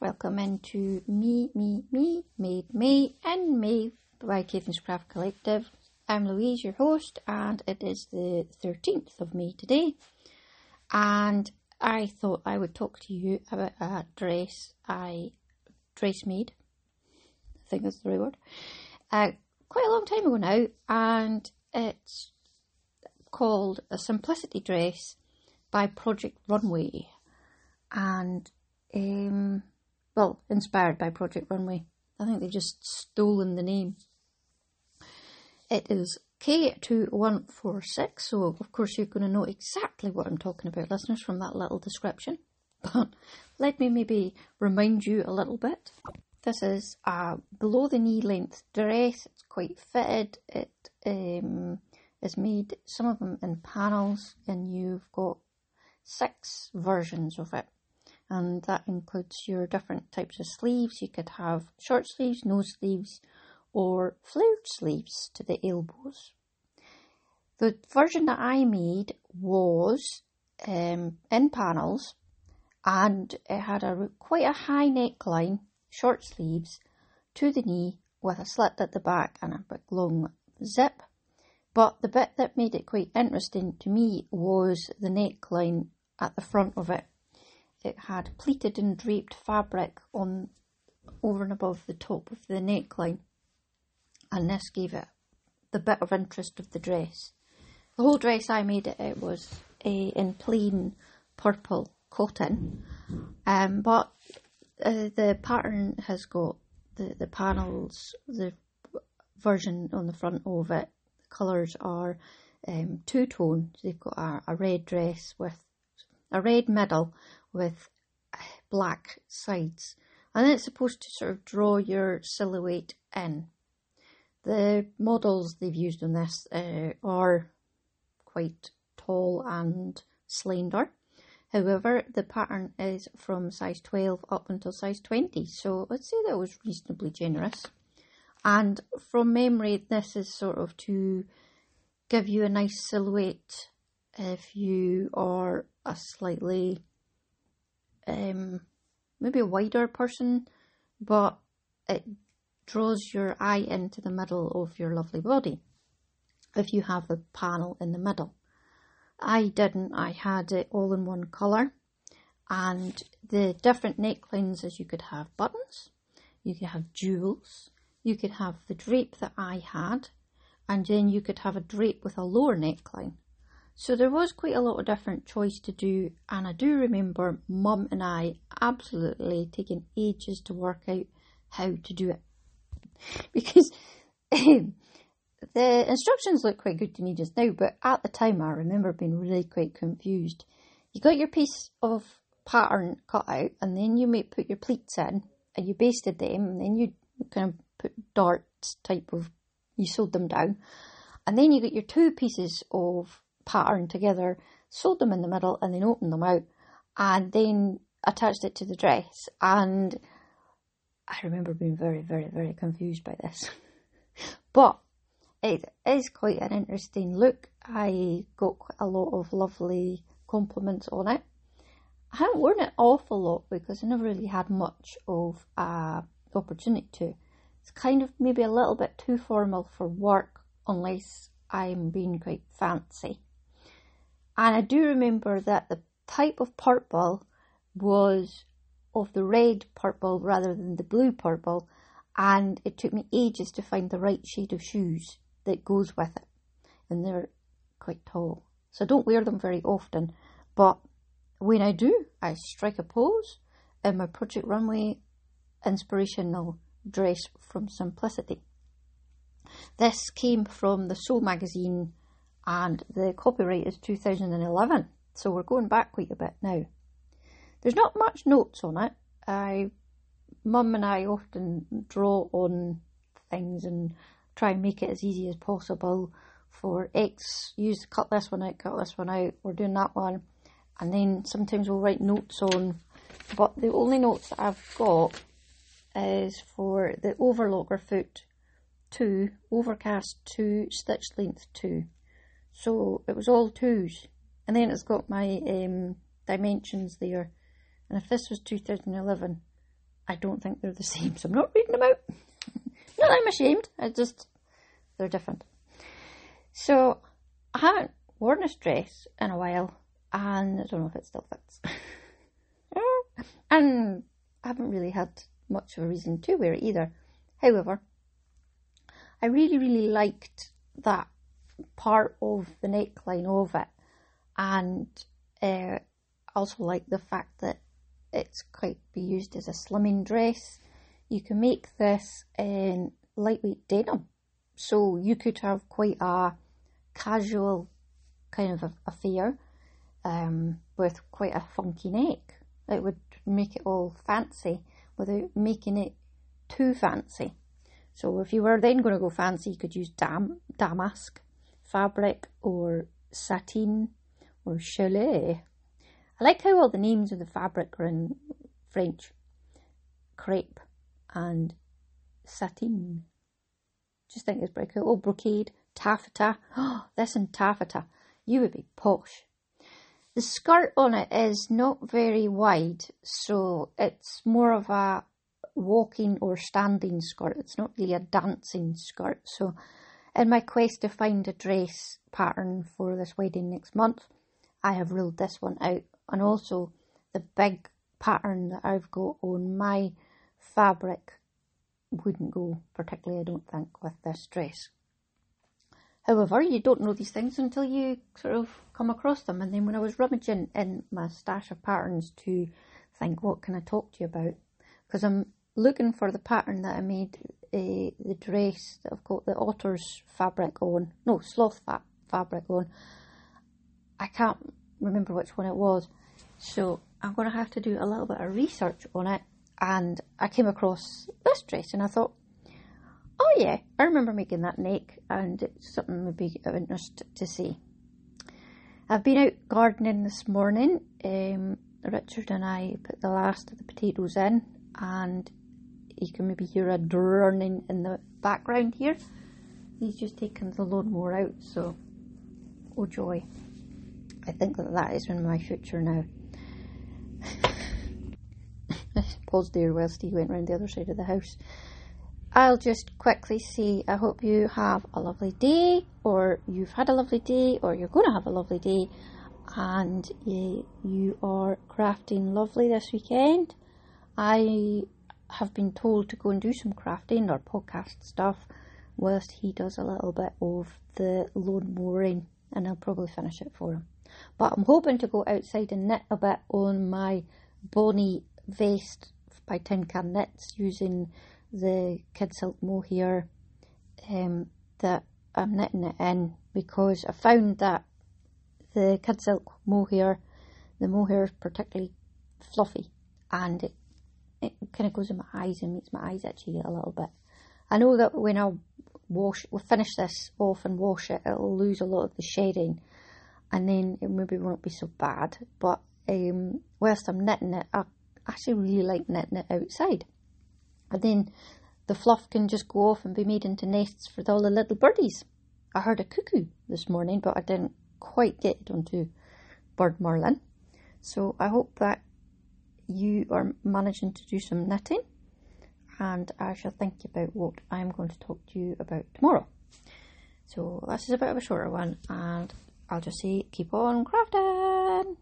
welcome into Me, Me, Me, Made May, in Mey by Caithness Craft Collective. I'm Louise, your host, and it is the 13th of May today. And I thought I would talk to you about a dress I dress made. I think that's the right word. Uh, quite a long time ago now, and it's called a Simplicity Dress by Project Runway. And um, well, inspired by Project Runway. I think they've just stolen the name. It is K2146, so of course you're going to know exactly what I'm talking about, listeners, from that little description. But let me maybe remind you a little bit. This is a below the knee length dress. It's quite fitted. It um, is made, some of them in panels, and you've got six versions of it and that includes your different types of sleeves. You could have short sleeves, no sleeves, or flared sleeves to the elbows. The version that I made was um, in panels and it had a quite a high neckline, short sleeves to the knee with a slit at the back and a big long zip. But the bit that made it quite interesting to me was the neckline at the front of it it had pleated and draped fabric on over and above the top of the neckline, and this gave it the bit of interest of the dress. The whole dress I made it, it was a, in plain purple cotton, um, but uh, the pattern has got the, the panels, the version on the front of it, the colours are um, two tone. They've got a, a red dress with a red middle with black sides. And then it's supposed to sort of draw your silhouette in. The models they've used on this uh, are quite tall and slender. However, the pattern is from size 12 up until size 20, so I'd say that was reasonably generous. And from memory, this is sort of to give you a nice silhouette if you are a slightly um, maybe a wider person, but it draws your eye into the middle of your lovely body if you have the panel in the middle. I didn't, I had it all in one colour and the different necklines as you could have buttons, you could have jewels, you could have the drape that I had and then you could have a drape with a lower neckline. So there was quite a lot of different choice to do, and I do remember Mum and I absolutely taking ages to work out how to do it because the instructions look quite good to me just now, but at the time I remember being really quite confused. You got your piece of pattern cut out, and then you may put your pleats in, and you basted them, and then you kind of put darts type of you sewed them down, and then you got your two pieces of pattern together, sewed them in the middle, and then opened them out, and then attached it to the dress. And I remember being very, very, very confused by this. but it is quite an interesting look. I got a lot of lovely compliments on it. I haven't worn it awful lot because I never really had much of a opportunity to. It's kind of maybe a little bit too formal for work unless I'm being quite fancy. And I do remember that the type of purple was of the red purple rather than the blue purple, and it took me ages to find the right shade of shoes that goes with it. And they're quite tall. So I don't wear them very often, but when I do, I strike a pose in my Project Runway inspirational dress from Simplicity. This came from the Sew magazine and the copyright is 2011, so we're going back quite a bit now. There's not much notes on it. I, Mum and I often draw on things and try and make it as easy as possible. For X, use cut this one out, cut this one out. We're doing that one, and then sometimes we'll write notes on. But the only notes that I've got is for the overlocker foot two, overcast two, stitch length two. So it was all twos. And then it's got my um, dimensions there And if this was 2011, I don't think they're the same, so I'm not reading them out. not I'm ashamed, I just, they're different. So, I haven't worn this dress in a while, and I don't know if it still fits. and I haven't really had much of a reason to wear it either. However, I really, really liked that part of the neckline of it, and uh, also like the fact that it's quite be used as a slimming dress. You can make this in lightweight denim, so you could have quite a casual kind of affair um, with quite a funky neck. It would make it all fancy without making it too fancy. So if you were then going to go fancy, you could use dam- damask fabric or satin or challis. I like how all the names of the fabric are in French. Crepe and satin. Just think it's pretty cool. Oh, brocade, taffeta. Oh, this and taffeta. You would be posh. The skirt on it is not very wide, so it's more of a walking or standing skirt. It's not really a dancing skirt. So, in my quest to find a dress pattern for this wedding next month, I have ruled this one out. And also, the big pattern that I've got on my fabric wouldn't go particularly, I don't think, with this dress. However, you don't know these things until you sort of come across them. And then when I was rummaging in my stash of patterns to think, what can I talk to you about? Because I'm looking for the pattern that I made uh, the dress that I've got the otter's fabric on. No, sloth fa- fabric on. I can't remember which one it was. So I'm going to have to do a little bit of research on it. And I came across this dress and I thought, Oh yeah, I remember making that neck, and it's something would be of interest to see. I've been out gardening this morning. Um, Richard and I put the last of the potatoes in, and you can maybe hear a droning in the background here. He's just taken the lawnmower out, so oh joy! I think that that is in my future now. Paused there whilst he went round the other side of the house. I'll just quickly say I hope you have a lovely day, or you've had a lovely day, or you're going to have a lovely day, and you, you are crafting lovely this weekend. I have been told to go and do some crafting or podcast stuff whilst he does a little bit of the lawn mowing, and I'll probably finish it for him. But I'm hoping to go outside and knit a bit on my Bonnie vest by Tin Can Knits using the kid silk mohair um, that I'm knitting it in because I found that the kid silk mohair, the mohair is particularly fluffy and it, kind of goes in my eyes and makes my eyes itchy a little bit. I know that when I wash, we'll finish this off and wash it, it'll lose a lot of the shedding and then it maybe won't be so bad. But um, whilst I'm knitting it, I actually really like knitting it outside. And then the fluff can just go off and be made into nests for all the little birdies. I heard a cuckoo this morning, but I didn't quite get it onto Bird Merlin. So I hope that you are managing to do some knitting and I shall think about what I'm going to talk to you about tomorrow. So this is a bit of a shorter one and I'll just say keep on crafting.